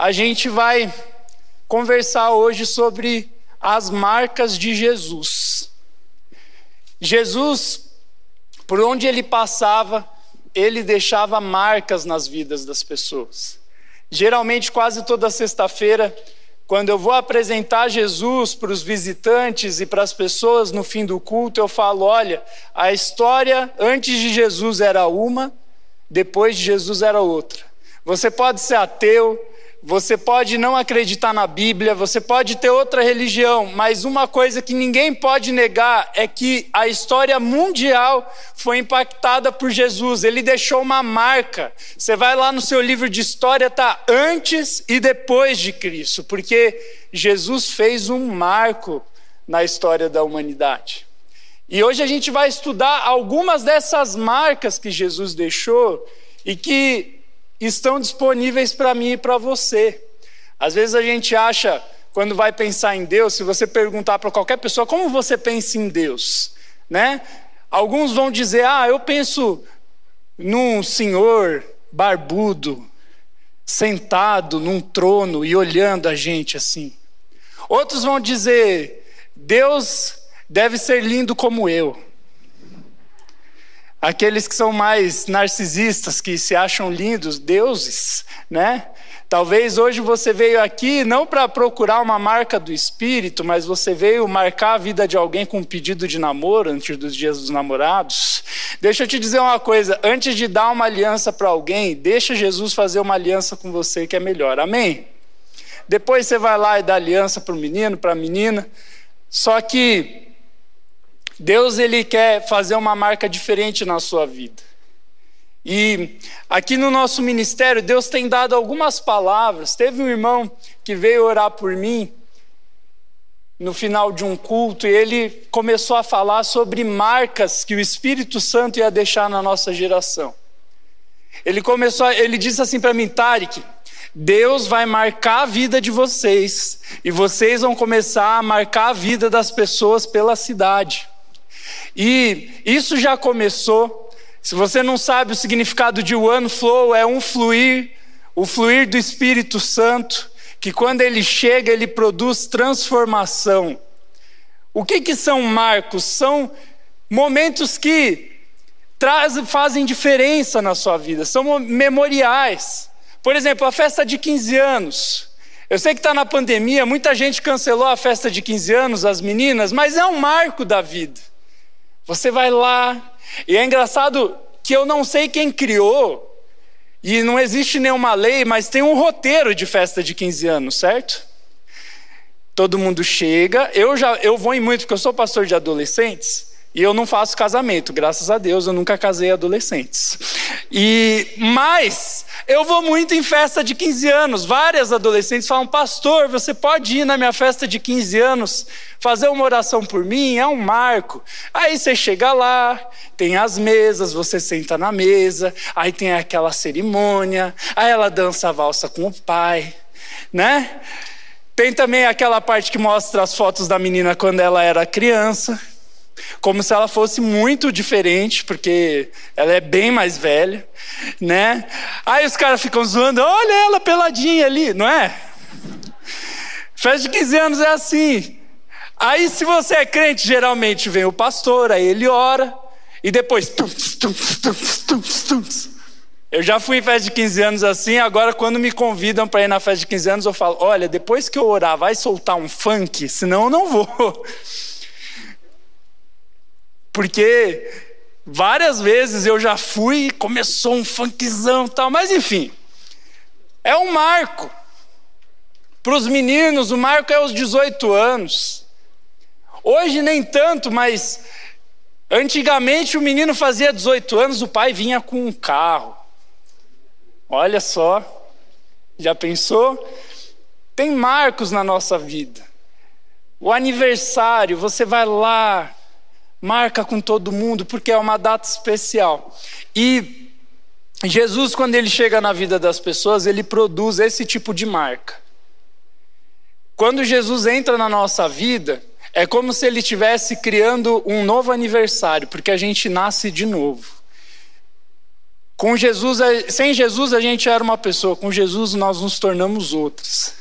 a gente vai conversar hoje sobre as marcas de Jesus. Jesus, por onde ele passava, ele deixava marcas nas vidas das pessoas. Geralmente, quase toda sexta-feira, quando eu vou apresentar Jesus para os visitantes e para as pessoas no fim do culto, eu falo: olha, a história antes de Jesus era uma, depois de Jesus era outra. Você pode ser ateu, você pode não acreditar na Bíblia, você pode ter outra religião, mas uma coisa que ninguém pode negar é que a história mundial foi impactada por Jesus. Ele deixou uma marca. Você vai lá no seu livro de história, tá antes e depois de Cristo, porque Jesus fez um marco na história da humanidade. E hoje a gente vai estudar algumas dessas marcas que Jesus deixou e que estão disponíveis para mim e para você. Às vezes a gente acha, quando vai pensar em Deus, se você perguntar para qualquer pessoa como você pensa em Deus, né? Alguns vão dizer: "Ah, eu penso num senhor barbudo, sentado num trono e olhando a gente assim". Outros vão dizer: "Deus deve ser lindo como eu". Aqueles que são mais narcisistas, que se acham lindos, deuses, né? Talvez hoje você veio aqui não para procurar uma marca do espírito, mas você veio marcar a vida de alguém com um pedido de namoro antes dos dias dos namorados. Deixa eu te dizer uma coisa: antes de dar uma aliança para alguém, deixa Jesus fazer uma aliança com você que é melhor. Amém? Depois você vai lá e dá aliança para o menino, para a menina. Só que Deus ele quer fazer uma marca diferente na sua vida. E aqui no nosso ministério, Deus tem dado algumas palavras. Teve um irmão que veio orar por mim no final de um culto e ele começou a falar sobre marcas que o Espírito Santo ia deixar na nossa geração. Ele começou, ele disse assim para mim, Tarek, Deus vai marcar a vida de vocês e vocês vão começar a marcar a vida das pessoas pela cidade. E isso já começou. Se você não sabe o significado de one flow, é um fluir, o fluir do Espírito Santo, que quando ele chega, ele produz transformação. O que, que são marcos? São momentos que trazem, fazem diferença na sua vida, são memoriais. Por exemplo, a festa de 15 anos. Eu sei que está na pandemia, muita gente cancelou a festa de 15 anos, as meninas, mas é um marco da vida. Você vai lá, e é engraçado que eu não sei quem criou, e não existe nenhuma lei, mas tem um roteiro de festa de 15 anos, certo? Todo mundo chega, eu já eu vou em muito porque eu sou pastor de adolescentes. E eu não faço casamento, graças a Deus eu nunca casei adolescentes. E mas eu vou muito em festa de 15 anos. Várias adolescentes falam: "Pastor, você pode ir na minha festa de 15 anos fazer uma oração por mim? É um marco". Aí você chega lá, tem as mesas, você senta na mesa, aí tem aquela cerimônia, aí ela dança a valsa com o pai, né? Tem também aquela parte que mostra as fotos da menina quando ela era criança como se ela fosse muito diferente, porque ela é bem mais velha, né? Aí os caras ficam zoando, olha ela peladinha ali, não é? Festa de 15 anos é assim. Aí, se você é crente, geralmente vem o pastor, aí ele ora, e depois. Eu já fui em festa de 15 anos assim, agora quando me convidam para ir na festa de 15 anos, eu falo: olha, depois que eu orar, vai soltar um funk, senão eu não vou. Porque várias vezes eu já fui e começou um funkzão e tal, mas enfim. É um marco. Para os meninos, o marco é os 18 anos. Hoje nem tanto, mas antigamente o menino fazia 18 anos, o pai vinha com um carro. Olha só, já pensou? Tem marcos na nossa vida. O aniversário, você vai lá, marca com todo mundo, porque é uma data especial. E Jesus, quando ele chega na vida das pessoas, ele produz esse tipo de marca. Quando Jesus entra na nossa vida, é como se ele estivesse criando um novo aniversário, porque a gente nasce de novo. Com Jesus, sem Jesus a gente era uma pessoa, com Jesus nós nos tornamos outras.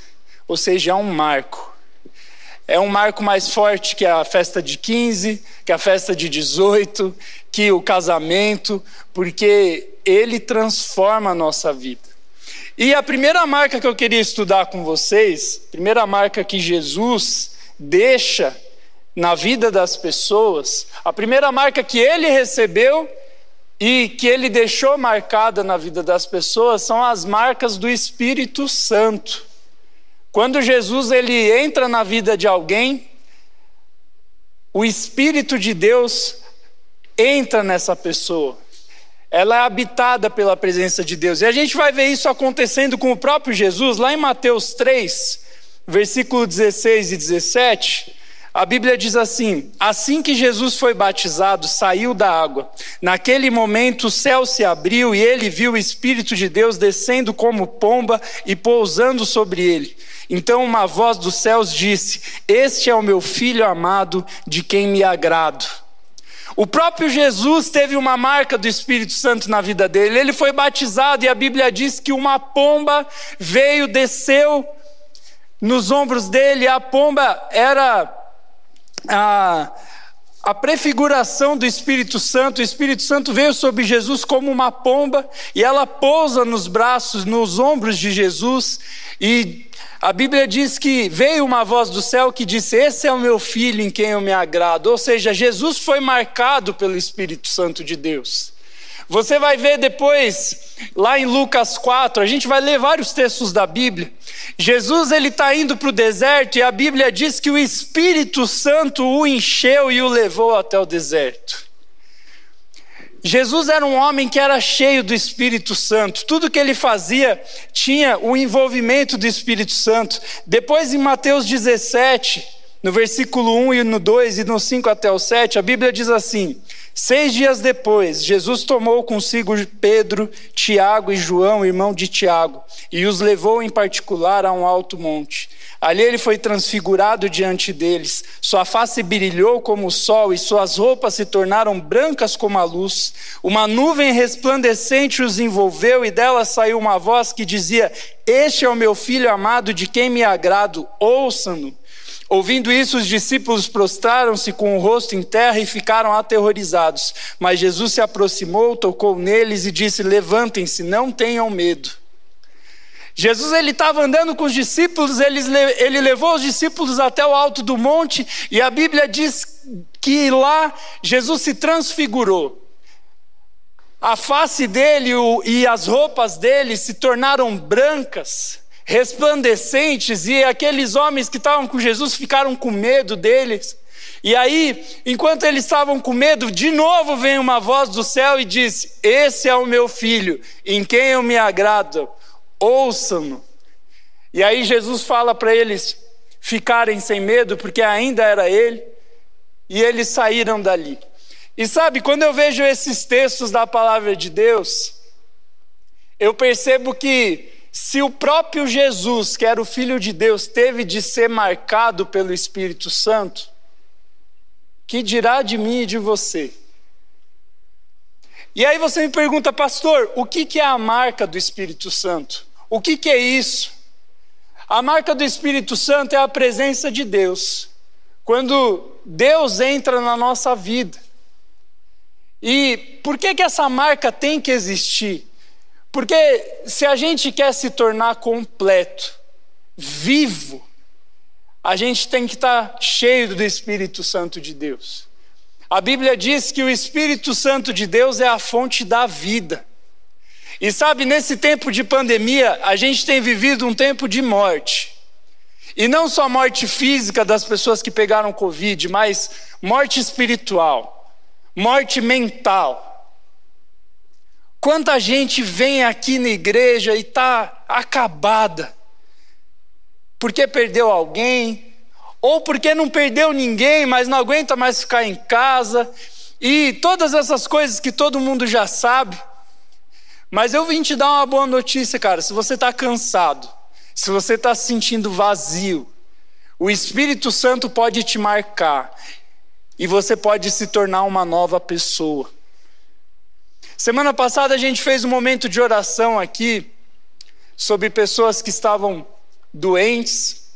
Ou seja, é um marco. É um marco mais forte que a festa de 15, que a festa de 18, que o casamento, porque ele transforma a nossa vida. E a primeira marca que eu queria estudar com vocês, primeira marca que Jesus deixa na vida das pessoas, a primeira marca que ele recebeu e que ele deixou marcada na vida das pessoas são as marcas do Espírito Santo. Quando Jesus ele entra na vida de alguém, o Espírito de Deus entra nessa pessoa. Ela é habitada pela presença de Deus. E a gente vai ver isso acontecendo com o próprio Jesus, lá em Mateus 3, versículo 16 e 17. A Bíblia diz assim: Assim que Jesus foi batizado, saiu da água. Naquele momento o céu se abriu e ele viu o Espírito de Deus descendo como pomba e pousando sobre ele. Então uma voz dos céus disse: Este é o meu filho amado, de quem me agrado. O próprio Jesus teve uma marca do Espírito Santo na vida dele. Ele foi batizado e a Bíblia diz que uma pomba veio, desceu nos ombros dele. A pomba era a, a prefiguração do Espírito Santo. O Espírito Santo veio sobre Jesus como uma pomba e ela pousa nos braços, nos ombros de Jesus e a Bíblia diz que veio uma voz do céu que disse: Esse é o meu filho em quem eu me agrado. Ou seja, Jesus foi marcado pelo Espírito Santo de Deus. Você vai ver depois, lá em Lucas 4, a gente vai ler vários textos da Bíblia. Jesus ele está indo para o deserto e a Bíblia diz que o Espírito Santo o encheu e o levou até o deserto. Jesus era um homem que era cheio do Espírito Santo. Tudo que ele fazia tinha o envolvimento do Espírito Santo. Depois, em Mateus 17, no versículo 1 e no 2 e no 5 até o 7, a Bíblia diz assim: Seis dias depois, Jesus tomou consigo Pedro, Tiago e João, irmão de Tiago, e os levou em particular a um alto monte. Ali ele foi transfigurado diante deles, sua face brilhou como o sol e suas roupas se tornaram brancas como a luz. Uma nuvem resplandecente os envolveu e dela saiu uma voz que dizia: Este é o meu filho amado, de quem me agrado, ouçam-no. Ouvindo isso, os discípulos prostraram-se com o rosto em terra e ficaram aterrorizados. Mas Jesus se aproximou, tocou neles e disse: Levantem-se, não tenham medo. Jesus ele estava andando com os discípulos, ele, ele levou os discípulos até o alto do monte e a Bíblia diz que lá Jesus se transfigurou. A face dele e as roupas dele se tornaram brancas, resplandecentes, e aqueles homens que estavam com Jesus ficaram com medo deles. E aí, enquanto eles estavam com medo, de novo vem uma voz do céu e diz: Esse é o meu filho, em quem eu me agrado ouçam-no. E aí Jesus fala para eles ficarem sem medo, porque ainda era ele, e eles saíram dali. E sabe, quando eu vejo esses textos da palavra de Deus, eu percebo que se o próprio Jesus, que era o Filho de Deus, teve de ser marcado pelo Espírito Santo, que dirá de mim e de você? E aí você me pergunta, pastor, o que é a marca do Espírito Santo? O que, que é isso? A marca do Espírito Santo é a presença de Deus. Quando Deus entra na nossa vida. E por que, que essa marca tem que existir? Porque se a gente quer se tornar completo, vivo, a gente tem que estar cheio do Espírito Santo de Deus. A Bíblia diz que o Espírito Santo de Deus é a fonte da vida. E sabe, nesse tempo de pandemia, a gente tem vivido um tempo de morte. E não só morte física das pessoas que pegaram Covid, mas morte espiritual, morte mental. Quanta gente vem aqui na igreja e está acabada, porque perdeu alguém, ou porque não perdeu ninguém, mas não aguenta mais ficar em casa, e todas essas coisas que todo mundo já sabe. Mas eu vim te dar uma boa notícia, cara. Se você está cansado, se você está se sentindo vazio, o Espírito Santo pode te marcar e você pode se tornar uma nova pessoa. Semana passada a gente fez um momento de oração aqui sobre pessoas que estavam doentes.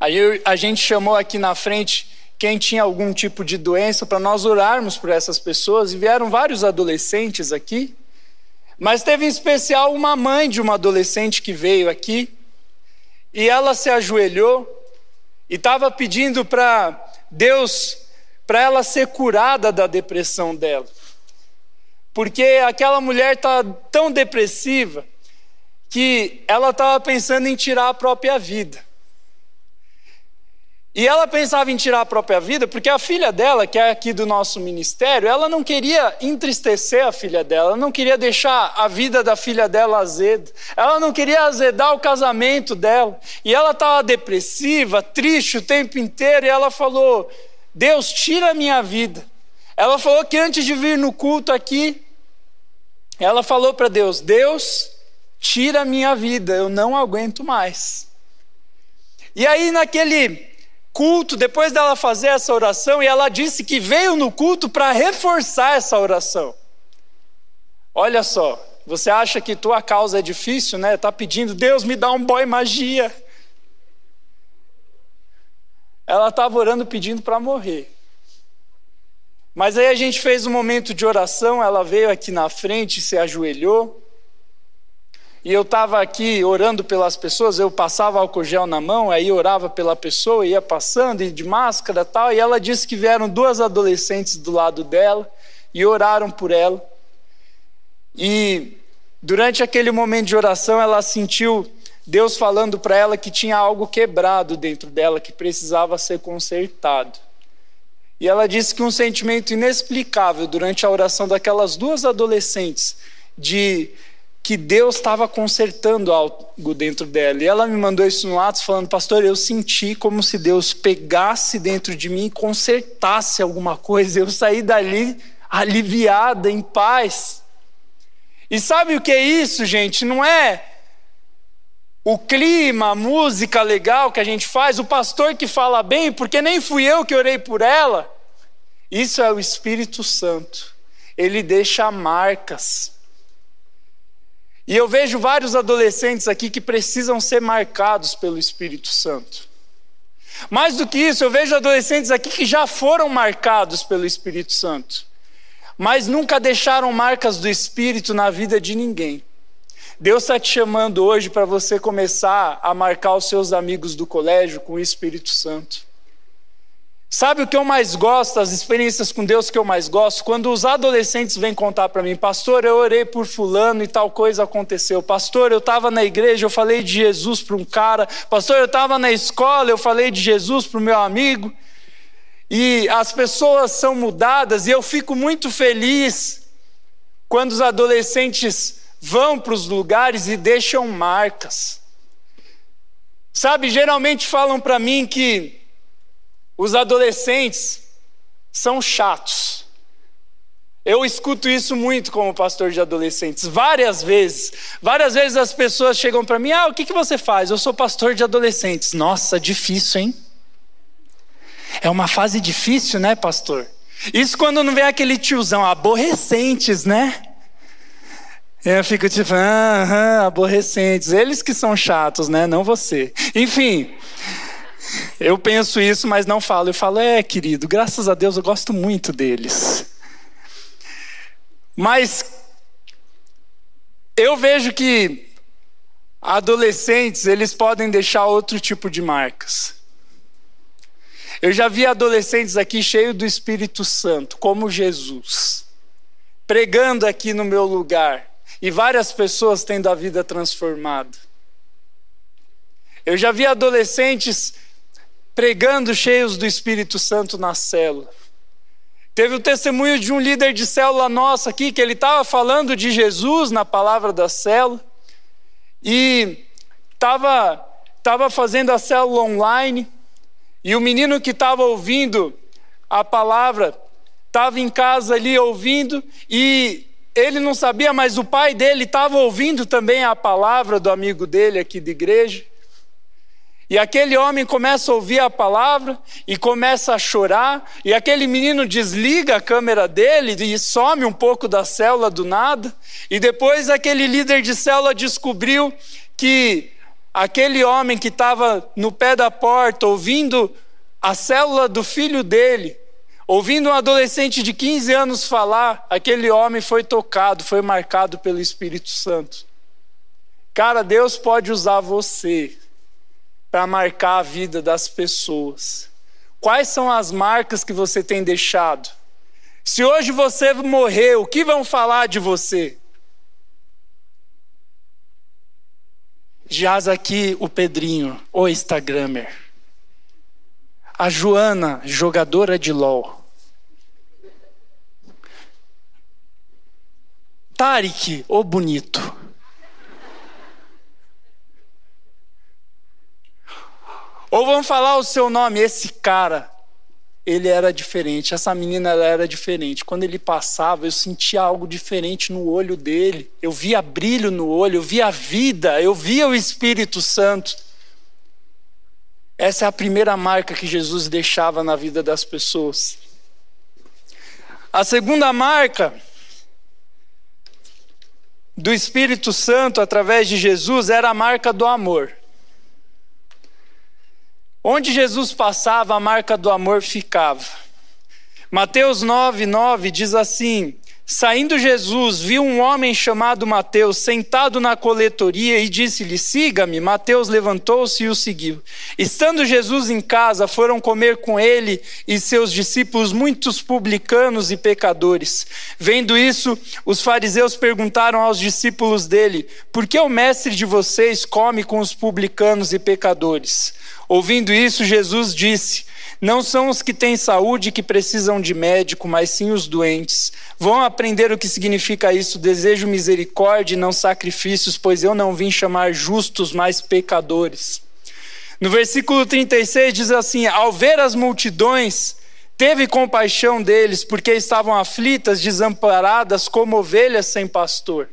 Aí a gente chamou aqui na frente quem tinha algum tipo de doença para nós orarmos por essas pessoas e vieram vários adolescentes aqui. Mas teve em especial uma mãe de uma adolescente que veio aqui e ela se ajoelhou e estava pedindo para Deus para ela ser curada da depressão dela. Porque aquela mulher está tão depressiva que ela estava pensando em tirar a própria vida. E ela pensava em tirar a própria vida porque a filha dela, que é aqui do nosso ministério, ela não queria entristecer a filha dela, ela não queria deixar a vida da filha dela azeda, ela não queria azedar o casamento dela. E ela estava depressiva, triste o tempo inteiro, e ela falou: Deus, tira a minha vida. Ela falou que antes de vir no culto aqui, ela falou para Deus: Deus, tira a minha vida, eu não aguento mais. E aí, naquele culto, depois dela fazer essa oração, e ela disse que veio no culto para reforçar essa oração. Olha só, você acha que tua causa é difícil, né? Está pedindo, Deus me dá um boy magia. Ela estava orando pedindo para morrer. Mas aí a gente fez um momento de oração, ela veio aqui na frente, se ajoelhou. E eu estava aqui orando pelas pessoas, eu passava álcool gel na mão, aí orava pela pessoa, ia passando, e de máscara tal, e ela disse que vieram duas adolescentes do lado dela e oraram por ela. E durante aquele momento de oração, ela sentiu Deus falando para ela que tinha algo quebrado dentro dela, que precisava ser consertado. E ela disse que um sentimento inexplicável durante a oração daquelas duas adolescentes, de que Deus estava consertando algo dentro dela. E ela me mandou isso no Atos falando, pastor, eu senti como se Deus pegasse dentro de mim e consertasse alguma coisa. Eu saí dali aliviada, em paz. E sabe o que é isso, gente? Não é o clima, a música legal que a gente faz, o pastor que fala bem, porque nem fui eu que orei por ela. Isso é o Espírito Santo. Ele deixa marcas. E eu vejo vários adolescentes aqui que precisam ser marcados pelo Espírito Santo. Mais do que isso, eu vejo adolescentes aqui que já foram marcados pelo Espírito Santo, mas nunca deixaram marcas do Espírito na vida de ninguém. Deus está te chamando hoje para você começar a marcar os seus amigos do colégio com o Espírito Santo. Sabe o que eu mais gosto, as experiências com Deus que eu mais gosto? Quando os adolescentes vêm contar para mim, pastor, eu orei por fulano e tal coisa aconteceu. Pastor, eu estava na igreja, eu falei de Jesus para um cara. Pastor, eu estava na escola, eu falei de Jesus para o meu amigo. E as pessoas são mudadas e eu fico muito feliz quando os adolescentes vão para os lugares e deixam marcas. Sabe, geralmente falam para mim que os adolescentes são chatos. Eu escuto isso muito como pastor de adolescentes, várias vezes. Várias vezes as pessoas chegam para mim: Ah, o que, que você faz? Eu sou pastor de adolescentes. Nossa, difícil, hein? É uma fase difícil, né, pastor? Isso quando não vem aquele tiozão, aborrecentes, né? Eu fico tipo, aham, aborrecentes. Eles que são chatos, né? Não você. Enfim. Eu penso isso, mas não falo. Eu falo, é, querido, graças a Deus eu gosto muito deles. Mas eu vejo que adolescentes, eles podem deixar outro tipo de marcas. Eu já vi adolescentes aqui cheios do Espírito Santo, como Jesus, pregando aqui no meu lugar, e várias pessoas tendo a vida transformada. Eu já vi adolescentes pregando cheios do Espírito Santo na célula. Teve o testemunho de um líder de célula nossa aqui, que ele estava falando de Jesus na palavra da célula, e estava tava fazendo a célula online, e o menino que estava ouvindo a palavra estava em casa ali ouvindo, e ele não sabia, mas o pai dele estava ouvindo também a palavra do amigo dele aqui de igreja. E aquele homem começa a ouvir a palavra e começa a chorar, e aquele menino desliga a câmera dele e some um pouco da célula do nada. E depois aquele líder de célula descobriu que aquele homem que estava no pé da porta ouvindo a célula do filho dele, ouvindo um adolescente de 15 anos falar, aquele homem foi tocado, foi marcado pelo Espírito Santo. Cara, Deus pode usar você para marcar a vida das pessoas? Quais são as marcas que você tem deixado? Se hoje você morrer, o que vão falar de você? Jaz aqui o Pedrinho, o Instagrammer. A Joana, jogadora de LOL. Tarek, o bonito. Ou vamos falar o seu nome, esse cara, ele era diferente, essa menina ela era diferente. Quando ele passava, eu sentia algo diferente no olho dele. Eu via brilho no olho, eu via vida, eu via o Espírito Santo. Essa é a primeira marca que Jesus deixava na vida das pessoas. A segunda marca do Espírito Santo através de Jesus era a marca do amor. Onde Jesus passava, a marca do amor ficava. Mateus 9, 9 diz assim: Saindo Jesus, viu um homem chamado Mateus sentado na coletoria e disse-lhe: Siga-me. Mateus levantou-se e o seguiu. Estando Jesus em casa, foram comer com ele e seus discípulos muitos publicanos e pecadores. Vendo isso, os fariseus perguntaram aos discípulos dele: Por que o mestre de vocês come com os publicanos e pecadores? Ouvindo isso, Jesus disse: Não são os que têm saúde que precisam de médico, mas sim os doentes. Vão aprender o que significa isso. Desejo misericórdia e não sacrifícios, pois eu não vim chamar justos, mas pecadores. No versículo 36 diz assim: Ao ver as multidões, teve compaixão deles, porque estavam aflitas, desamparadas, como ovelhas sem pastor.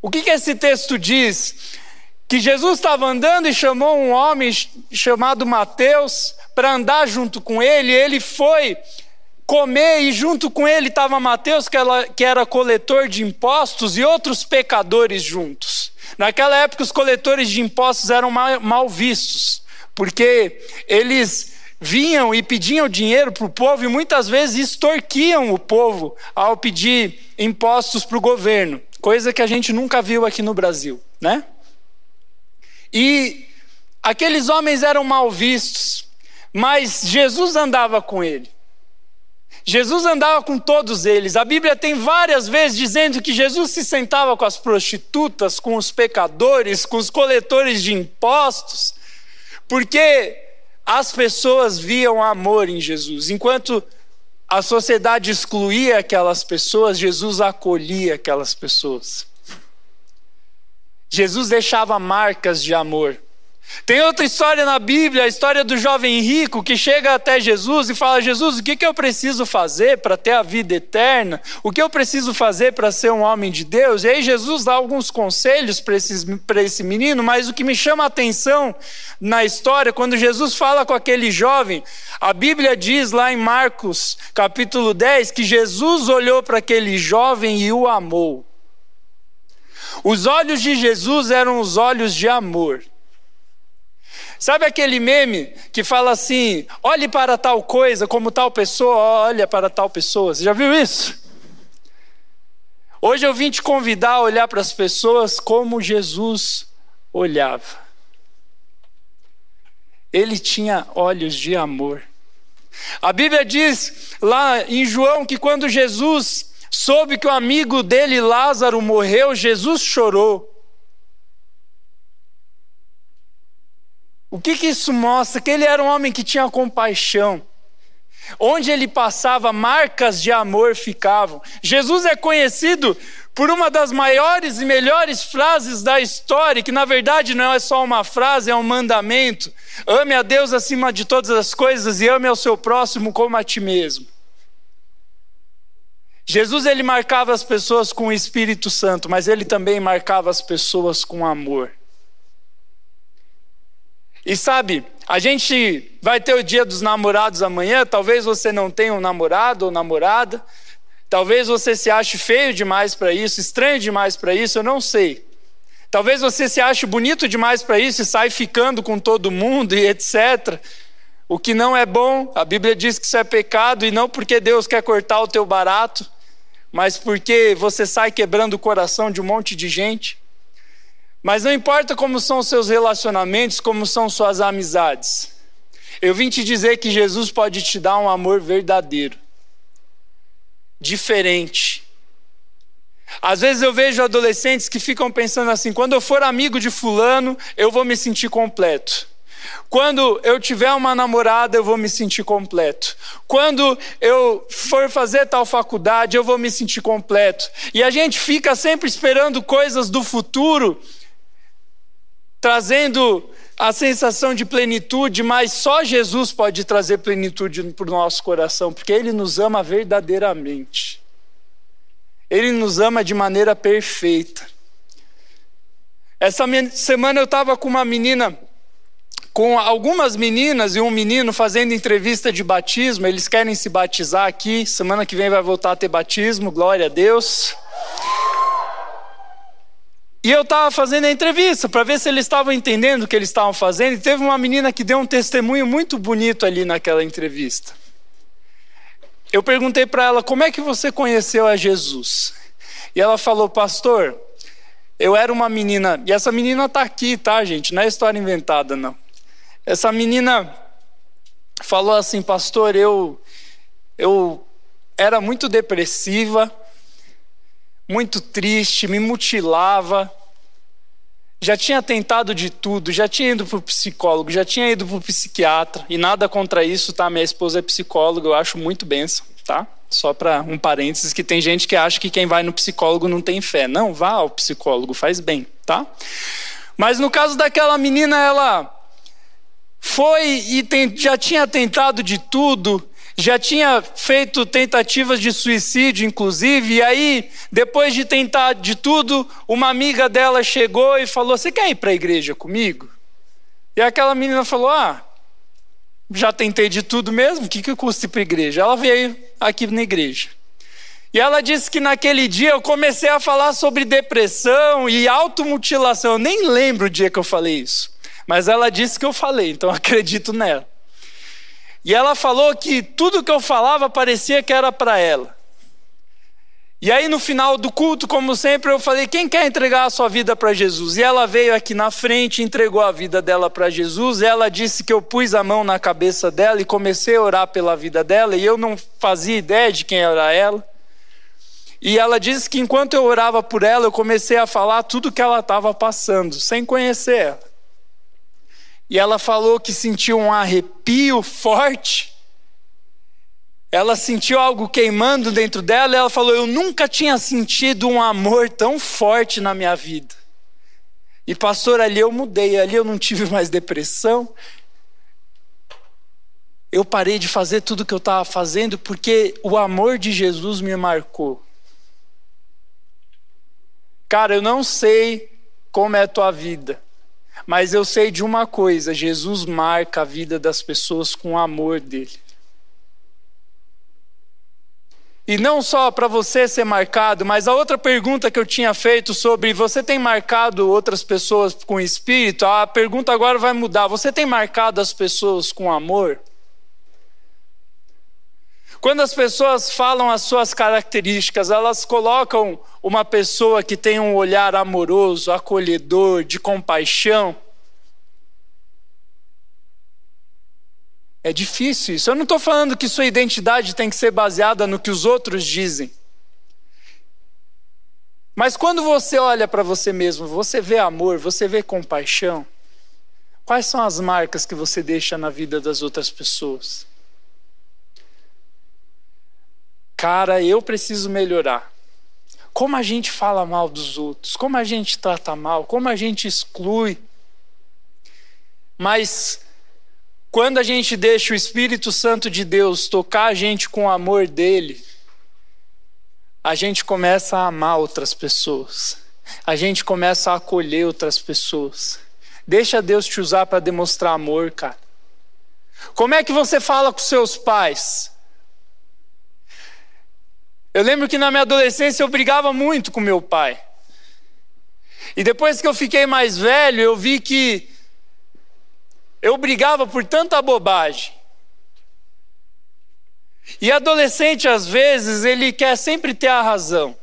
O que, que esse texto diz? Que Jesus estava andando e chamou um homem chamado Mateus para andar junto com ele, ele foi comer e junto com ele estava Mateus, que era, que era coletor de impostos, e outros pecadores juntos. Naquela época, os coletores de impostos eram mal, mal vistos, porque eles vinham e pediam dinheiro para o povo e muitas vezes extorquiam o povo ao pedir impostos para o governo, coisa que a gente nunca viu aqui no Brasil, né? E aqueles homens eram mal vistos, mas Jesus andava com ele. Jesus andava com todos eles. A Bíblia tem várias vezes dizendo que Jesus se sentava com as prostitutas, com os pecadores, com os coletores de impostos, porque as pessoas viam amor em Jesus. Enquanto a sociedade excluía aquelas pessoas, Jesus acolhia aquelas pessoas. Jesus deixava marcas de amor. Tem outra história na Bíblia, a história do jovem rico que chega até Jesus e fala: Jesus, o que, eu preciso fazer para ter a vida eterna? O que eu preciso fazer para ser um homem de Deus? E aí Jesus dá alguns conselhos para esse menino, mas o que me chama a atenção na história, quando Jesus fala com aquele jovem, a Bíblia diz lá em Marcos capítulo 10 que Jesus olhou para aquele jovem e o amou. Os olhos de Jesus eram os olhos de amor. Sabe aquele meme que fala assim: olhe para tal coisa como tal pessoa olha para tal pessoa? Você já viu isso? Hoje eu vim te convidar a olhar para as pessoas como Jesus olhava. Ele tinha olhos de amor. A Bíblia diz lá em João que quando Jesus soube que o amigo dele, Lázaro, morreu, Jesus chorou. O que, que isso mostra? Que ele era um homem que tinha compaixão. Onde ele passava, marcas de amor ficavam. Jesus é conhecido por uma das maiores e melhores frases da história, que na verdade não é só uma frase, é um mandamento. Ame a Deus acima de todas as coisas e ame ao seu próximo como a ti mesmo. Jesus ele marcava as pessoas com o Espírito Santo, mas ele também marcava as pessoas com amor. E sabe, a gente vai ter o dia dos namorados amanhã, talvez você não tenha um namorado ou namorada, talvez você se ache feio demais para isso, estranho demais para isso, eu não sei. Talvez você se ache bonito demais para isso e sai ficando com todo mundo e etc. O que não é bom, a Bíblia diz que isso é pecado e não porque Deus quer cortar o teu barato, mas porque você sai quebrando o coração de um monte de gente. Mas não importa como são os seus relacionamentos, como são suas amizades. Eu vim te dizer que Jesus pode te dar um amor verdadeiro, diferente. Às vezes eu vejo adolescentes que ficam pensando assim: quando eu for amigo de Fulano, eu vou me sentir completo. Quando eu tiver uma namorada, eu vou me sentir completo. Quando eu for fazer tal faculdade, eu vou me sentir completo. E a gente fica sempre esperando coisas do futuro trazendo a sensação de plenitude, mas só Jesus pode trazer plenitude para o nosso coração, porque Ele nos ama verdadeiramente. Ele nos ama de maneira perfeita. Essa semana eu estava com uma menina, com algumas meninas e um menino fazendo entrevista de batismo. Eles querem se batizar aqui. Semana que vem vai voltar a ter batismo, glória a Deus. E eu estava fazendo a entrevista para ver se eles estavam entendendo o que eles estavam fazendo. E teve uma menina que deu um testemunho muito bonito ali naquela entrevista. Eu perguntei para ela como é que você conheceu a Jesus. E ela falou, pastor, eu era uma menina. E essa menina está aqui, tá, gente? Não é história inventada, não. Essa menina falou assim, pastor, eu, eu era muito depressiva muito triste, me mutilava. Já tinha tentado de tudo, já tinha ido para o psicólogo, já tinha ido para o psiquiatra, e nada contra isso, tá? Minha esposa é psicóloga, eu acho muito benção, tá? Só para um parênteses, que tem gente que acha que quem vai no psicólogo não tem fé. Não, vá ao psicólogo, faz bem, tá? Mas no caso daquela menina, ela foi e tem, já tinha tentado de tudo, já tinha feito tentativas de suicídio, inclusive, e aí, depois de tentar de tudo, uma amiga dela chegou e falou: Você quer ir para a igreja comigo? E aquela menina falou: Ah, já tentei de tudo mesmo, o que, que custa ir para a igreja? Ela veio aqui na igreja. E ela disse que naquele dia eu comecei a falar sobre depressão e automutilação. Eu nem lembro o dia que eu falei isso. Mas ela disse que eu falei, então acredito nela. E ela falou que tudo que eu falava parecia que era para ela. E aí no final do culto, como sempre, eu falei: quem quer entregar a sua vida para Jesus? E ela veio aqui na frente, entregou a vida dela para Jesus. Ela disse que eu pus a mão na cabeça dela e comecei a orar pela vida dela, e eu não fazia ideia de quem era ela. E ela disse que enquanto eu orava por ela, eu comecei a falar tudo que ela estava passando, sem conhecer ela. E ela falou que sentiu um arrepio forte. Ela sentiu algo queimando dentro dela e ela falou: Eu nunca tinha sentido um amor tão forte na minha vida. E, pastor, ali eu mudei, ali eu não tive mais depressão. Eu parei de fazer tudo que eu estava fazendo porque o amor de Jesus me marcou. Cara, eu não sei como é a tua vida. Mas eu sei de uma coisa: Jesus marca a vida das pessoas com o amor dele. E não só para você ser marcado, mas a outra pergunta que eu tinha feito sobre você tem marcado outras pessoas com espírito, a pergunta agora vai mudar. Você tem marcado as pessoas com amor? Quando as pessoas falam as suas características, elas colocam uma pessoa que tem um olhar amoroso, acolhedor, de compaixão. É difícil isso. Eu não estou falando que sua identidade tem que ser baseada no que os outros dizem. Mas quando você olha para você mesmo, você vê amor, você vê compaixão. Quais são as marcas que você deixa na vida das outras pessoas? Cara, eu preciso melhorar. Como a gente fala mal dos outros, como a gente trata mal, como a gente exclui. Mas quando a gente deixa o Espírito Santo de Deus tocar a gente com o amor dele, a gente começa a amar outras pessoas, a gente começa a acolher outras pessoas. Deixa Deus te usar para demonstrar amor, cara. Como é que você fala com seus pais? Eu lembro que na minha adolescência eu brigava muito com meu pai. E depois que eu fiquei mais velho, eu vi que eu brigava por tanta bobagem. E adolescente, às vezes, ele quer sempre ter a razão.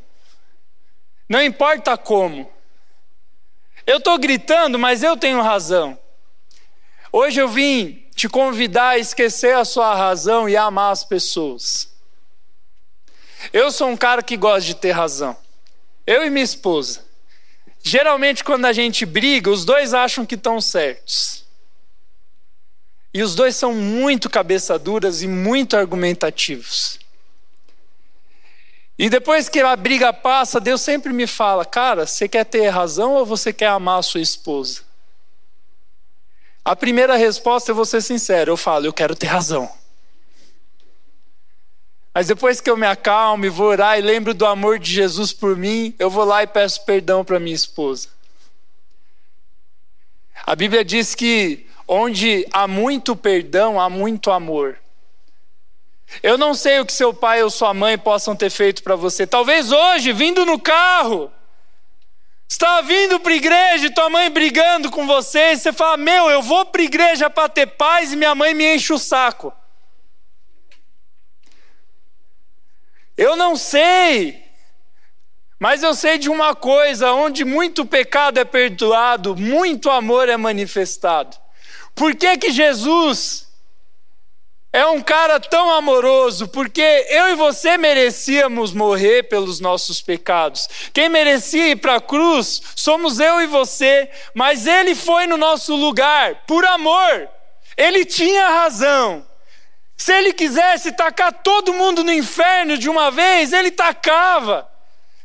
Não importa como. Eu estou gritando, mas eu tenho razão. Hoje eu vim te convidar a esquecer a sua razão e amar as pessoas. Eu sou um cara que gosta de ter razão. Eu e minha esposa. Geralmente, quando a gente briga, os dois acham que estão certos. E os dois são muito cabeça duras e muito argumentativos. E depois que a briga passa, Deus sempre me fala: Cara, você quer ter razão ou você quer amar a sua esposa? A primeira resposta, eu vou ser sincero, eu falo: Eu quero ter razão. Mas depois que eu me acalmo e vou orar e lembro do amor de Jesus por mim, eu vou lá e peço perdão para minha esposa. A Bíblia diz que onde há muito perdão, há muito amor. Eu não sei o que seu pai ou sua mãe possam ter feito para você. Talvez hoje, vindo no carro, está vindo para a igreja e tua mãe brigando com você, e você fala: Meu, eu vou para a igreja para ter paz e minha mãe me enche o saco. Eu não sei, mas eu sei de uma coisa: onde muito pecado é perdoado, muito amor é manifestado. Por que, que Jesus é um cara tão amoroso? Porque eu e você merecíamos morrer pelos nossos pecados. Quem merecia ir para a cruz somos eu e você, mas ele foi no nosso lugar por amor. Ele tinha razão. Se ele quisesse tacar todo mundo no inferno de uma vez, ele tacava.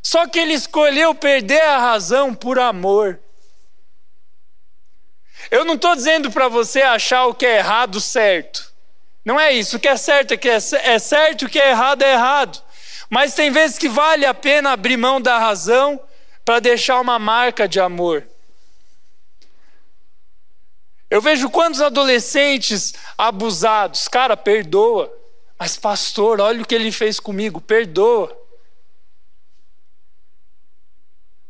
Só que ele escolheu perder a razão por amor. Eu não estou dizendo para você achar o que é errado certo. Não é isso. O que é certo é que é, é certo, o que é errado é errado. Mas tem vezes que vale a pena abrir mão da razão para deixar uma marca de amor. Eu vejo quantos adolescentes abusados. Cara, perdoa. Mas, pastor, olha o que ele fez comigo. Perdoa.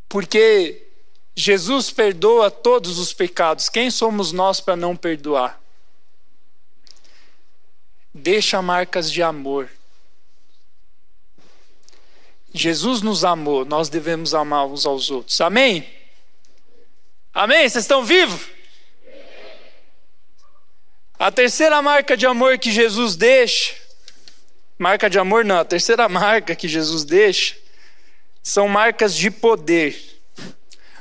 Porque Jesus perdoa todos os pecados. Quem somos nós para não perdoar? Deixa marcas de amor. Jesus nos amou, nós devemos amar uns aos outros. Amém? Amém? Vocês estão vivos? A terceira marca de amor que Jesus deixa, marca de amor não, a terceira marca que Jesus deixa, são marcas de poder.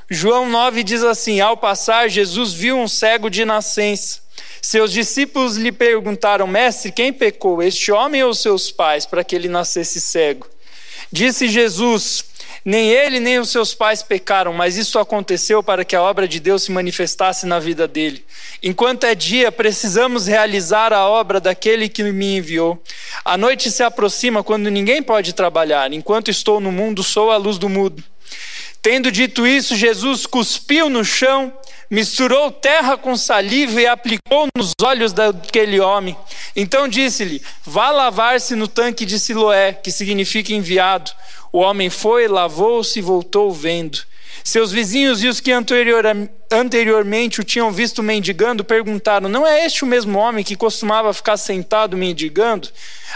João 9 diz assim: Ao passar, Jesus viu um cego de nascença. Seus discípulos lhe perguntaram: Mestre, quem pecou, este homem ou seus pais, para que ele nascesse cego? Disse Jesus: nem ele nem os seus pais pecaram, mas isso aconteceu para que a obra de Deus se manifestasse na vida dele. Enquanto é dia, precisamos realizar a obra daquele que me enviou. A noite se aproxima quando ninguém pode trabalhar. Enquanto estou no mundo, sou a luz do mundo. Tendo dito isso, Jesus cuspiu no chão, misturou terra com saliva e aplicou nos olhos daquele homem. Então disse-lhe: Vá lavar-se no tanque de Siloé, que significa enviado. O homem foi, lavou-se e voltou vendo. Seus vizinhos e os que anterior, anteriormente o tinham visto mendigando perguntaram: Não é este o mesmo homem que costumava ficar sentado mendigando?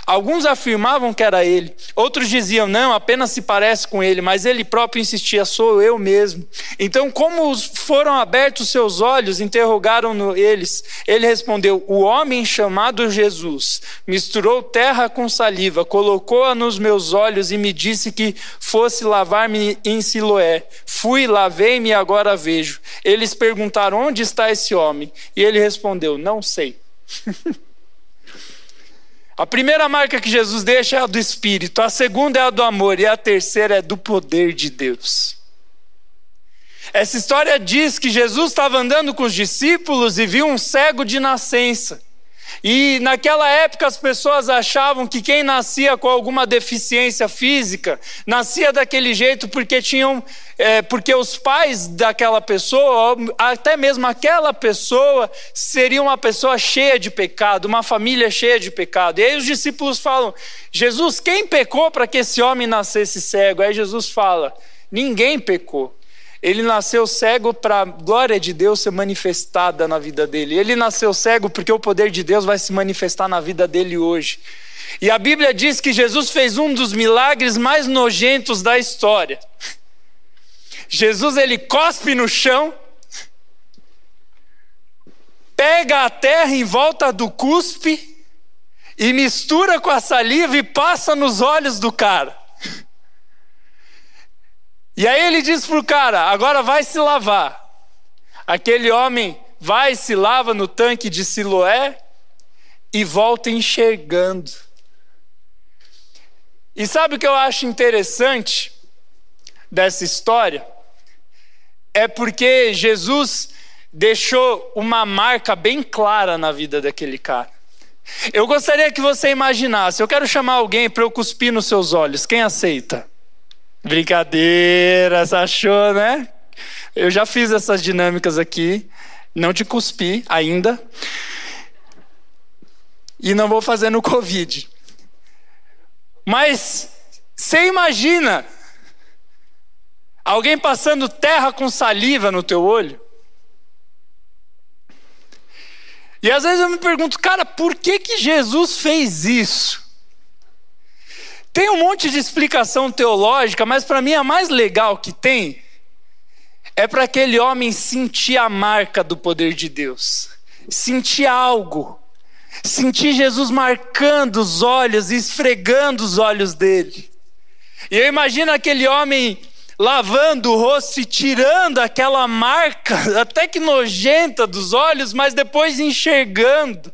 Alguns afirmavam que era ele, outros diziam: Não, apenas se parece com ele, mas ele próprio insistia: Sou eu mesmo. Então, como foram abertos seus olhos, interrogaram eles. Ele respondeu: O homem chamado Jesus misturou terra com saliva, colocou-a nos meus olhos e me disse que fosse lavar-me em Siloé. Fui, lavei-me e agora vejo. Eles perguntaram: Onde está esse homem? E ele respondeu: Não sei. A primeira marca que Jesus deixa é a do Espírito, a segunda é a do amor e a terceira é do poder de Deus. Essa história diz que Jesus estava andando com os discípulos e viu um cego de nascença. E naquela época as pessoas achavam que quem nascia com alguma deficiência física nascia daquele jeito porque tinham, é, porque os pais daquela pessoa, até mesmo aquela pessoa, seria uma pessoa cheia de pecado, uma família cheia de pecado. E aí os discípulos falam: Jesus, quem pecou para que esse homem nascesse cego? Aí Jesus fala: ninguém pecou. Ele nasceu cego para a glória de Deus ser manifestada na vida dele. Ele nasceu cego porque o poder de Deus vai se manifestar na vida dele hoje. E a Bíblia diz que Jesus fez um dos milagres mais nojentos da história. Jesus ele cospe no chão, pega a terra em volta do cuspe e mistura com a saliva e passa nos olhos do cara. E aí ele diz para o cara: agora vai se lavar. Aquele homem vai, se lava no tanque de Siloé e volta enxergando. E sabe o que eu acho interessante dessa história? É porque Jesus deixou uma marca bem clara na vida daquele cara. Eu gostaria que você imaginasse: eu quero chamar alguém para eu cuspir nos seus olhos. Quem aceita? Brincadeira, você achou, né? Eu já fiz essas dinâmicas aqui, não te cuspi ainda. E não vou fazer no Covid. Mas você imagina alguém passando terra com saliva no teu olho? E às vezes eu me pergunto, cara, por que que Jesus fez isso? Tem um monte de explicação teológica, mas para mim a mais legal que tem é para aquele homem sentir a marca do poder de Deus, sentir algo, sentir Jesus marcando os olhos e esfregando os olhos dele. E eu imagino aquele homem lavando o rosto e tirando aquela marca, até que nojenta dos olhos, mas depois enxergando.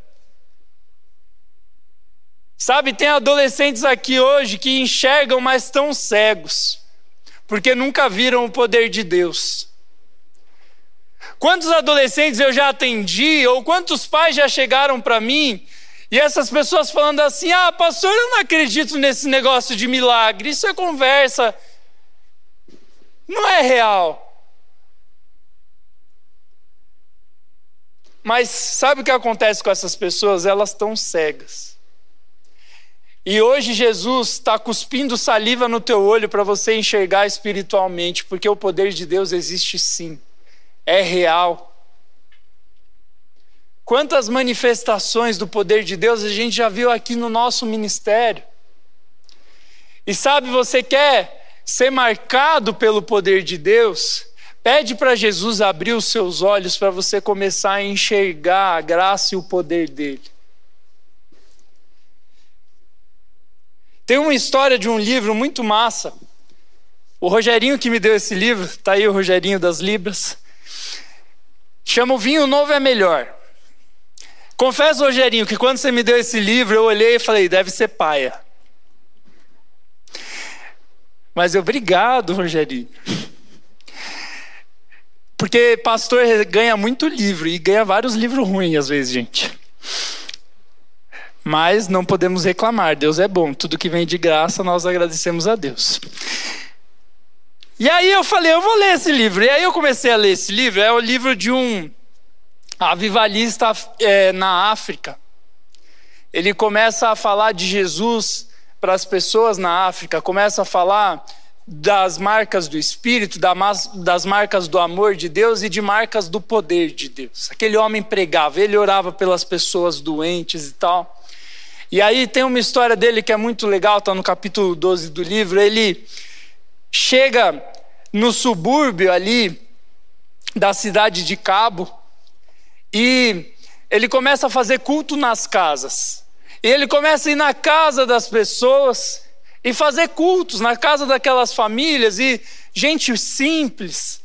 Sabe, tem adolescentes aqui hoje que enxergam, mas estão cegos, porque nunca viram o poder de Deus. Quantos adolescentes eu já atendi, ou quantos pais já chegaram para mim, e essas pessoas falando assim: ah, pastor, eu não acredito nesse negócio de milagre, isso é conversa, não é real. Mas sabe o que acontece com essas pessoas? Elas estão cegas. E hoje Jesus está cuspindo saliva no teu olho para você enxergar espiritualmente, porque o poder de Deus existe sim, é real. Quantas manifestações do poder de Deus a gente já viu aqui no nosso ministério? E sabe, você quer ser marcado pelo poder de Deus? Pede para Jesus abrir os seus olhos para você começar a enxergar a graça e o poder dele. Tem uma história de um livro muito massa. O Rogerinho que me deu esse livro, tá aí o Rogerinho das Libras. Chama O Vinho Novo é Melhor. Confesso, Rogerinho, que quando você me deu esse livro, eu olhei e falei, deve ser paia. Mas obrigado, Rogerinho. Porque pastor ganha muito livro e ganha vários livros ruins às vezes, gente. Mas não podemos reclamar, Deus é bom. Tudo que vem de graça, nós agradecemos a Deus. E aí eu falei, eu vou ler esse livro. E aí eu comecei a ler esse livro. É o livro de um avivalista é, na África. Ele começa a falar de Jesus para as pessoas na África, começa a falar das marcas do Espírito, das marcas do amor de Deus e de marcas do poder de Deus. Aquele homem pregava, ele orava pelas pessoas doentes e tal. E aí tem uma história dele que é muito legal, está no capítulo 12 do livro. Ele chega no subúrbio ali da cidade de Cabo e ele começa a fazer culto nas casas. E ele começa a ir na casa das pessoas e fazer cultos na casa daquelas famílias e gente simples.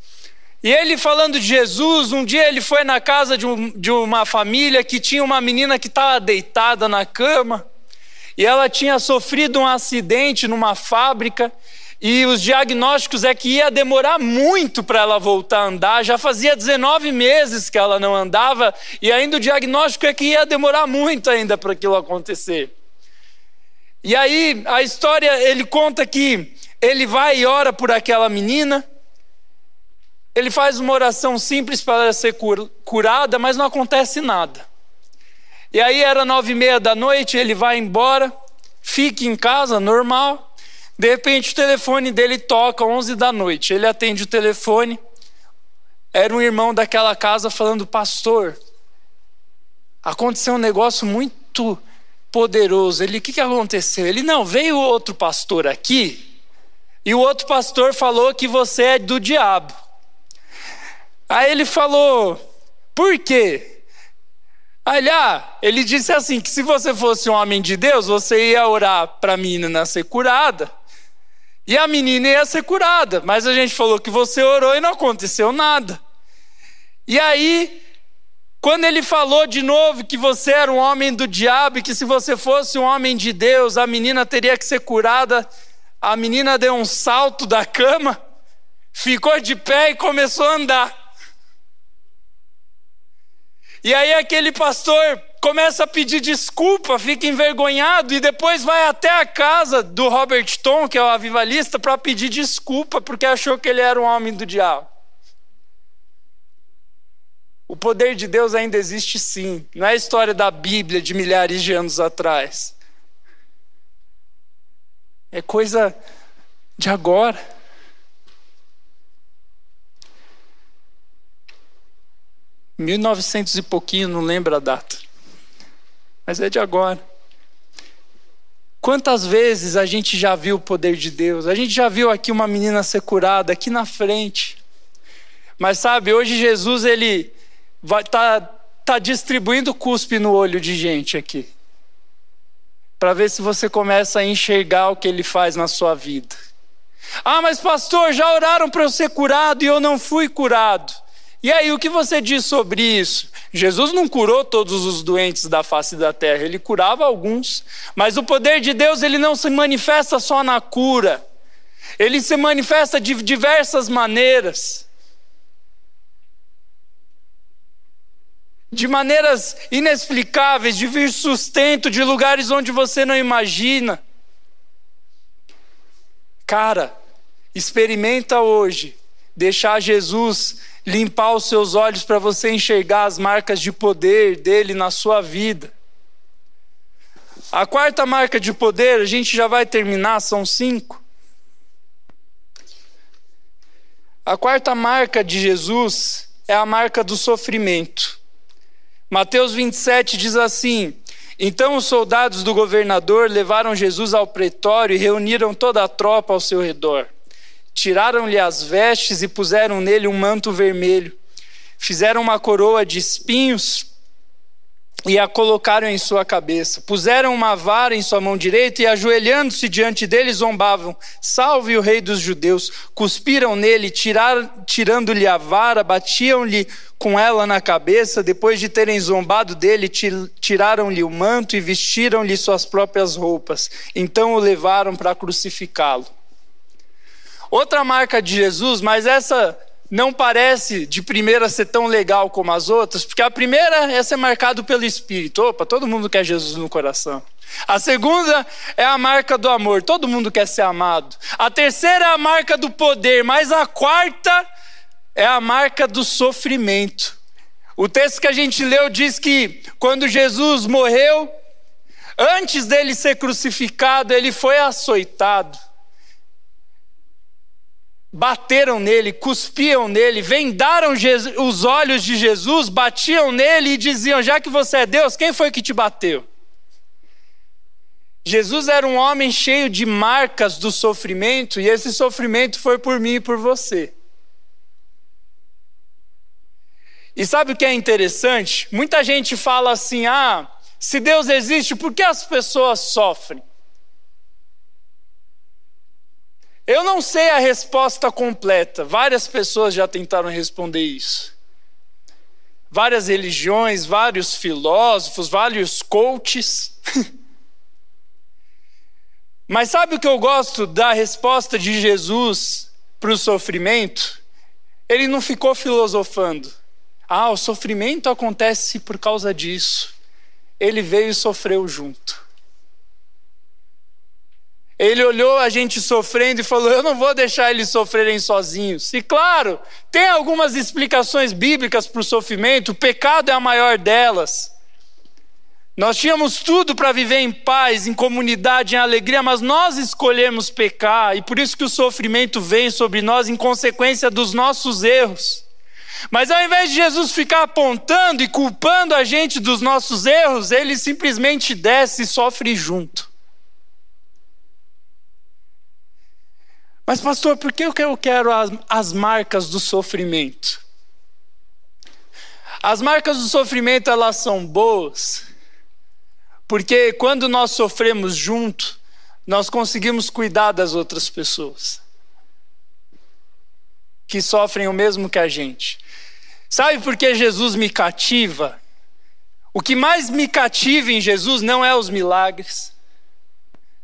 E ele falando de Jesus, um dia ele foi na casa de, um, de uma família que tinha uma menina que estava deitada na cama, e ela tinha sofrido um acidente numa fábrica, E os diagnósticos é que ia demorar muito para ela voltar a andar. Já fazia 19 meses que ela não andava, e ainda o diagnóstico é que ia demorar muito ainda para aquilo acontecer. E aí a história, ele conta que ele vai e ora por aquela menina. Ele faz uma oração simples para ser curada, mas não acontece nada. E aí era nove e meia da noite, ele vai embora, fica em casa, normal. De repente o telefone dele toca, 11 da noite. Ele atende o telefone. Era um irmão daquela casa falando: Pastor, aconteceu um negócio muito poderoso. Ele: O que, que aconteceu? Ele: Não, veio outro pastor aqui. E o outro pastor falou que você é do diabo. Aí ele falou: Por quê? Aí, ah, ele disse assim: que se você fosse um homem de Deus, você ia orar para a menina ser curada. E a menina ia ser curada, mas a gente falou que você orou e não aconteceu nada. E aí, quando ele falou de novo que você era um homem do diabo e que se você fosse um homem de Deus, a menina teria que ser curada, a menina deu um salto da cama, ficou de pé e começou a andar. E aí aquele pastor começa a pedir desculpa, fica envergonhado e depois vai até a casa do Robert Tom, que é o avivalista, para pedir desculpa porque achou que ele era um homem do diabo. O poder de Deus ainda existe sim, não é a história da Bíblia de milhares de anos atrás. É coisa de agora. 1900 e pouquinho, não lembro a data mas é de agora. Quantas vezes a gente já viu o poder de Deus? A gente já viu aqui uma menina ser curada aqui na frente. Mas sabe, hoje Jesus ele vai tá, tá distribuindo cuspe no olho de gente aqui. Para ver se você começa a enxergar o que ele faz na sua vida. Ah, mas pastor, já oraram para eu ser curado e eu não fui curado. E aí, o que você diz sobre isso? Jesus não curou todos os doentes da face da terra, ele curava alguns. Mas o poder de Deus, ele não se manifesta só na cura. Ele se manifesta de diversas maneiras. De maneiras inexplicáveis, de vir sustento de lugares onde você não imagina. Cara, experimenta hoje deixar Jesus limpar os seus olhos para você enxergar as marcas de poder dele na sua vida. A quarta marca de poder, a gente já vai terminar, são cinco. A quarta marca de Jesus é a marca do sofrimento. Mateus 27 diz assim: Então os soldados do governador levaram Jesus ao pretório e reuniram toda a tropa ao seu redor. Tiraram-lhe as vestes e puseram nele um manto vermelho. Fizeram uma coroa de espinhos e a colocaram em sua cabeça. Puseram uma vara em sua mão direita e, ajoelhando-se diante dele, zombavam: Salve o Rei dos Judeus! Cuspiram nele, tirando-lhe a vara, batiam-lhe com ela na cabeça. Depois de terem zombado dele, tiraram-lhe o manto e vestiram-lhe suas próprias roupas. Então o levaram para crucificá-lo. Outra marca de Jesus, mas essa não parece de primeira ser tão legal como as outras, porque a primeira é ser marcado pelo Espírito. Opa, todo mundo quer Jesus no coração. A segunda é a marca do amor, todo mundo quer ser amado. A terceira é a marca do poder, mas a quarta é a marca do sofrimento. O texto que a gente leu diz que quando Jesus morreu, antes dele ser crucificado, ele foi açoitado bateram nele, cuspiam nele, vendaram os olhos de Jesus, batiam nele e diziam: Já que você é Deus, quem foi que te bateu? Jesus era um homem cheio de marcas do sofrimento, e esse sofrimento foi por mim e por você. E sabe o que é interessante? Muita gente fala assim: ah, se Deus existe, por que as pessoas sofrem? Eu não sei a resposta completa. Várias pessoas já tentaram responder isso. Várias religiões, vários filósofos, vários coaches. Mas sabe o que eu gosto da resposta de Jesus para o sofrimento? Ele não ficou filosofando. Ah, o sofrimento acontece por causa disso. Ele veio e sofreu junto. Ele olhou a gente sofrendo e falou: Eu não vou deixar eles sofrerem sozinhos. E claro, tem algumas explicações bíblicas para o sofrimento, o pecado é a maior delas. Nós tínhamos tudo para viver em paz, em comunidade, em alegria, mas nós escolhemos pecar, e por isso que o sofrimento vem sobre nós em consequência dos nossos erros. Mas ao invés de Jesus ficar apontando e culpando a gente dos nossos erros, ele simplesmente desce e sofre junto. Mas, pastor, por que eu quero as, as marcas do sofrimento? As marcas do sofrimento, elas são boas, porque quando nós sofremos junto, nós conseguimos cuidar das outras pessoas que sofrem o mesmo que a gente. Sabe por que Jesus me cativa? O que mais me cativa em Jesus não é os milagres,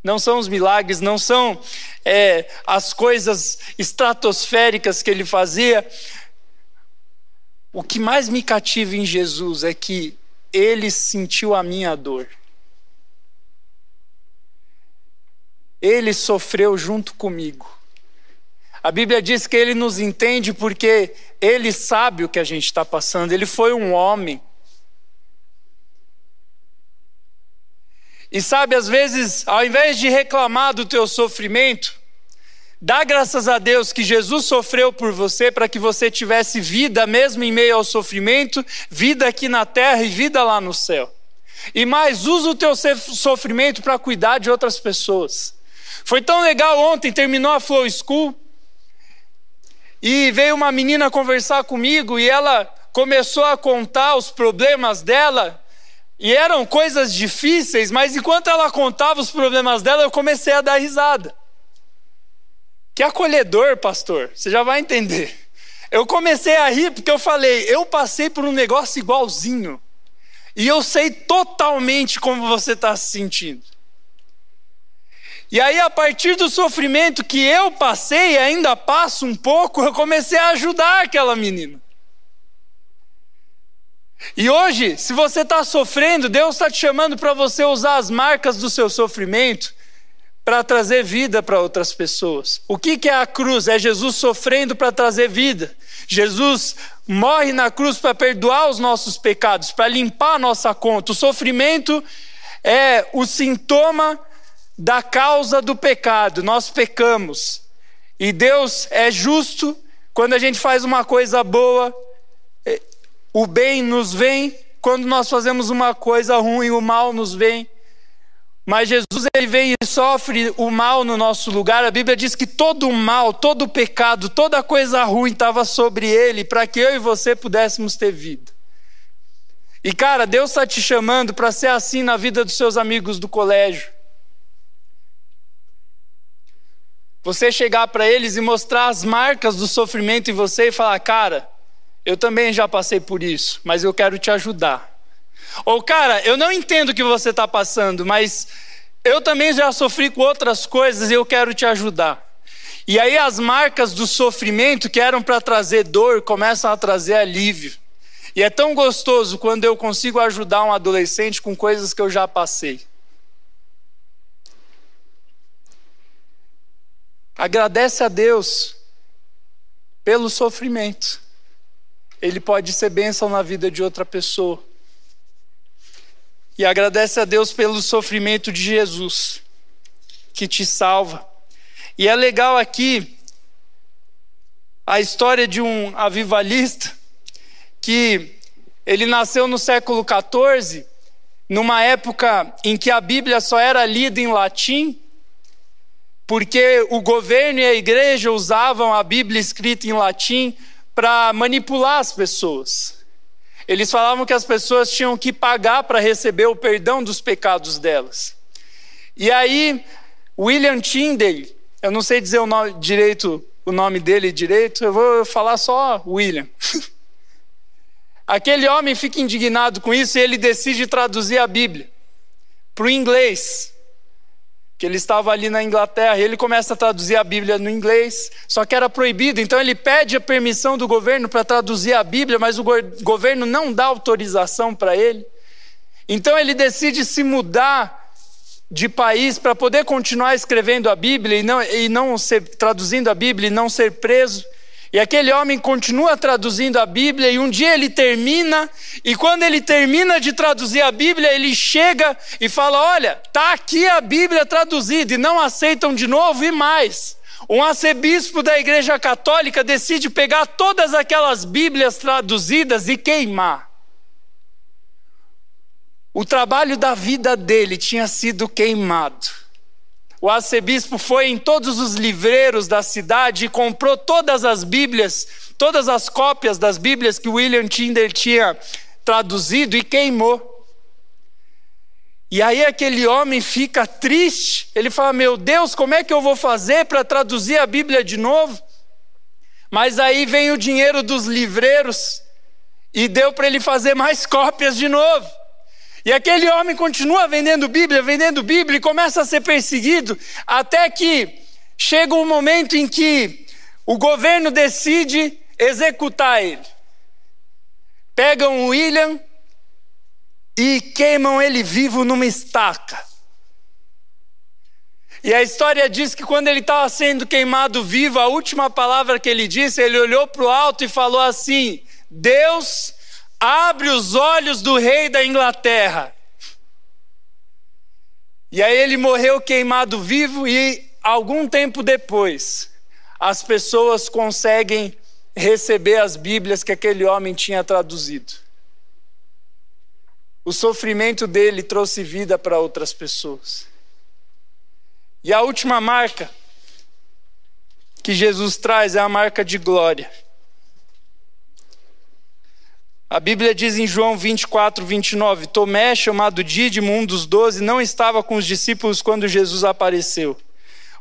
não são os milagres, não são é, as coisas estratosféricas que ele fazia. O que mais me cativa em Jesus é que ele sentiu a minha dor. Ele sofreu junto comigo. A Bíblia diz que ele nos entende porque ele sabe o que a gente está passando. Ele foi um homem. E sabe, às vezes, ao invés de reclamar do teu sofrimento, dá graças a Deus que Jesus sofreu por você para que você tivesse vida mesmo em meio ao sofrimento, vida aqui na terra e vida lá no céu. E mais, usa o teu sofrimento para cuidar de outras pessoas. Foi tão legal ontem, terminou a Flow School, e veio uma menina conversar comigo e ela começou a contar os problemas dela e eram coisas difíceis, mas enquanto ela contava os problemas dela, eu comecei a dar risada. Que acolhedor, pastor, você já vai entender. Eu comecei a rir porque eu falei, eu passei por um negócio igualzinho. E eu sei totalmente como você está se sentindo. E aí, a partir do sofrimento que eu passei ainda passo um pouco, eu comecei a ajudar aquela menina. E hoje, se você está sofrendo, Deus está te chamando para você usar as marcas do seu sofrimento para trazer vida para outras pessoas. O que, que é a cruz? É Jesus sofrendo para trazer vida. Jesus morre na cruz para perdoar os nossos pecados, para limpar a nossa conta. O sofrimento é o sintoma da causa do pecado. Nós pecamos. E Deus é justo quando a gente faz uma coisa boa, o bem nos vem quando nós fazemos uma coisa ruim, o mal nos vem. Mas Jesus ele vem e sofre o mal no nosso lugar. A Bíblia diz que todo o mal, todo o pecado, toda coisa ruim estava sobre ele para que eu e você pudéssemos ter vida. E cara, Deus está te chamando para ser assim na vida dos seus amigos do colégio. Você chegar para eles e mostrar as marcas do sofrimento em você e falar, cara, eu também já passei por isso, mas eu quero te ajudar. Ou, cara, eu não entendo o que você está passando, mas eu também já sofri com outras coisas e eu quero te ajudar. E aí as marcas do sofrimento que eram para trazer dor começam a trazer alívio. E é tão gostoso quando eu consigo ajudar um adolescente com coisas que eu já passei. Agradece a Deus pelo sofrimento ele pode ser bênção na vida de outra pessoa. E agradece a Deus pelo sofrimento de Jesus, que te salva. E é legal aqui a história de um avivalista que ele nasceu no século XIV, numa época em que a Bíblia só era lida em latim, porque o governo e a igreja usavam a Bíblia escrita em latim para manipular as pessoas. Eles falavam que as pessoas tinham que pagar para receber o perdão dos pecados delas. E aí, William Tyndale, eu não sei dizer o nome direito, o nome dele direito, eu vou falar só William. Aquele homem fica indignado com isso e ele decide traduzir a Bíblia para o inglês. Que ele estava ali na Inglaterra, e ele começa a traduzir a Bíblia no inglês, só que era proibido, então ele pede a permissão do governo para traduzir a Bíblia, mas o governo não dá autorização para ele. Então ele decide se mudar de país para poder continuar escrevendo a Bíblia e não, e não ser traduzindo a Bíblia e não ser preso. E aquele homem continua traduzindo a Bíblia, e um dia ele termina, e quando ele termina de traduzir a Bíblia, ele chega e fala: Olha, está aqui a Bíblia traduzida, e não aceitam de novo, e mais. Um arcebispo da Igreja Católica decide pegar todas aquelas Bíblias traduzidas e queimar. O trabalho da vida dele tinha sido queimado. O arcebispo foi em todos os livreiros da cidade e comprou todas as Bíblias, todas as cópias das Bíblias que William Tyndale tinha traduzido e queimou. E aí aquele homem fica triste, ele fala: Meu Deus, como é que eu vou fazer para traduzir a Bíblia de novo? Mas aí vem o dinheiro dos livreiros e deu para ele fazer mais cópias de novo. E aquele homem continua vendendo Bíblia, vendendo Bíblia e começa a ser perseguido, até que chega um momento em que o governo decide executar ele. Pegam William e queimam ele vivo numa estaca. E a história diz que quando ele estava sendo queimado vivo, a última palavra que ele disse, ele olhou para o alto e falou assim: Deus abre os olhos do rei da Inglaterra. E aí ele morreu queimado vivo, e algum tempo depois, as pessoas conseguem receber as Bíblias que aquele homem tinha traduzido. O sofrimento dele trouxe vida para outras pessoas. E a última marca que Jesus traz é a marca de glória. A Bíblia diz em João 24, 29: Tomé, chamado Dídimo, um dos doze, não estava com os discípulos quando Jesus apareceu.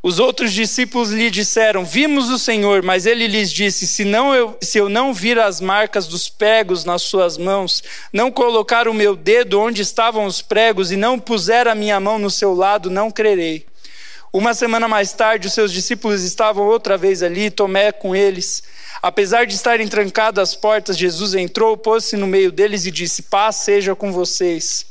Os outros discípulos lhe disseram: Vimos o Senhor, mas ele lhes disse: se, não eu, se eu não vir as marcas dos pregos nas suas mãos, não colocar o meu dedo onde estavam os pregos e não puser a minha mão no seu lado, não crerei. Uma semana mais tarde, os seus discípulos estavam outra vez ali, Tomé com eles. Apesar de estarem trancadas as portas, Jesus entrou, pôs-se no meio deles e disse: Paz seja com vocês.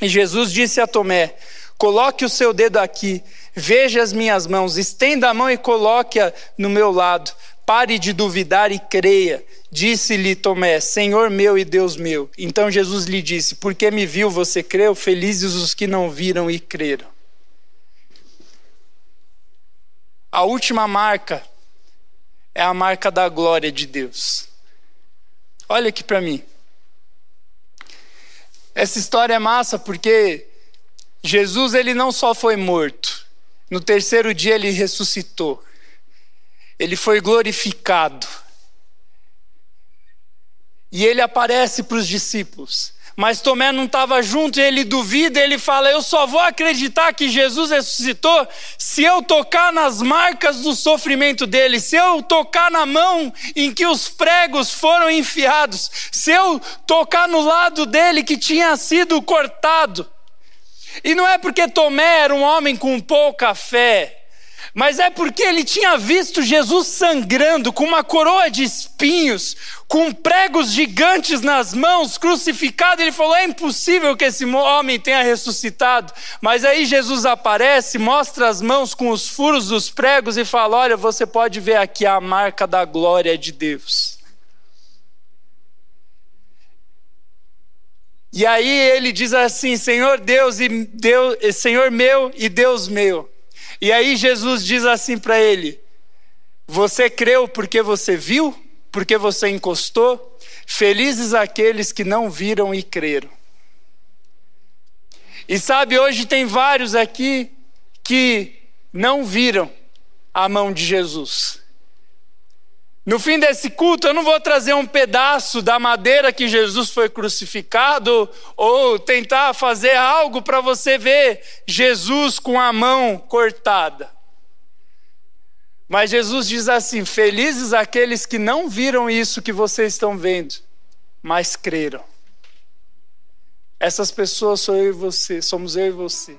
E Jesus disse a Tomé: Coloque o seu dedo aqui, veja as minhas mãos, estenda a mão e coloque-a no meu lado. Pare de duvidar e creia. Disse-lhe Tomé: Senhor meu e Deus meu. Então Jesus lhe disse: Porque me viu, você creu? Felizes os que não viram e creram. A última marca é a marca da glória de Deus. Olha aqui para mim. Essa história é massa porque Jesus ele não só foi morto, no terceiro dia ele ressuscitou. Ele foi glorificado. E ele aparece para os discípulos. Mas Tomé não estava junto e ele duvida, ele fala: Eu só vou acreditar que Jesus ressuscitou se eu tocar nas marcas do sofrimento dele, se eu tocar na mão em que os pregos foram enfiados, se eu tocar no lado dele que tinha sido cortado. E não é porque Tomé era um homem com pouca fé, mas é porque ele tinha visto Jesus sangrando com uma coroa de espinhos, com pregos gigantes nas mãos, crucificado. Ele falou: é impossível que esse homem tenha ressuscitado. Mas aí Jesus aparece, mostra as mãos com os furos dos pregos e fala: olha, você pode ver aqui a marca da glória de Deus. E aí ele diz assim: Senhor Deus e Deus, Senhor meu e Deus meu. E aí Jesus diz assim para ele: Você creu porque você viu? Porque você encostou? Felizes aqueles que não viram e creram. E sabe, hoje tem vários aqui que não viram a mão de Jesus. No fim desse culto, eu não vou trazer um pedaço da madeira que Jesus foi crucificado ou tentar fazer algo para você ver Jesus com a mão cortada. Mas Jesus diz assim: Felizes aqueles que não viram isso que vocês estão vendo, mas creram. Essas pessoas sou eu e você, somos eu e você.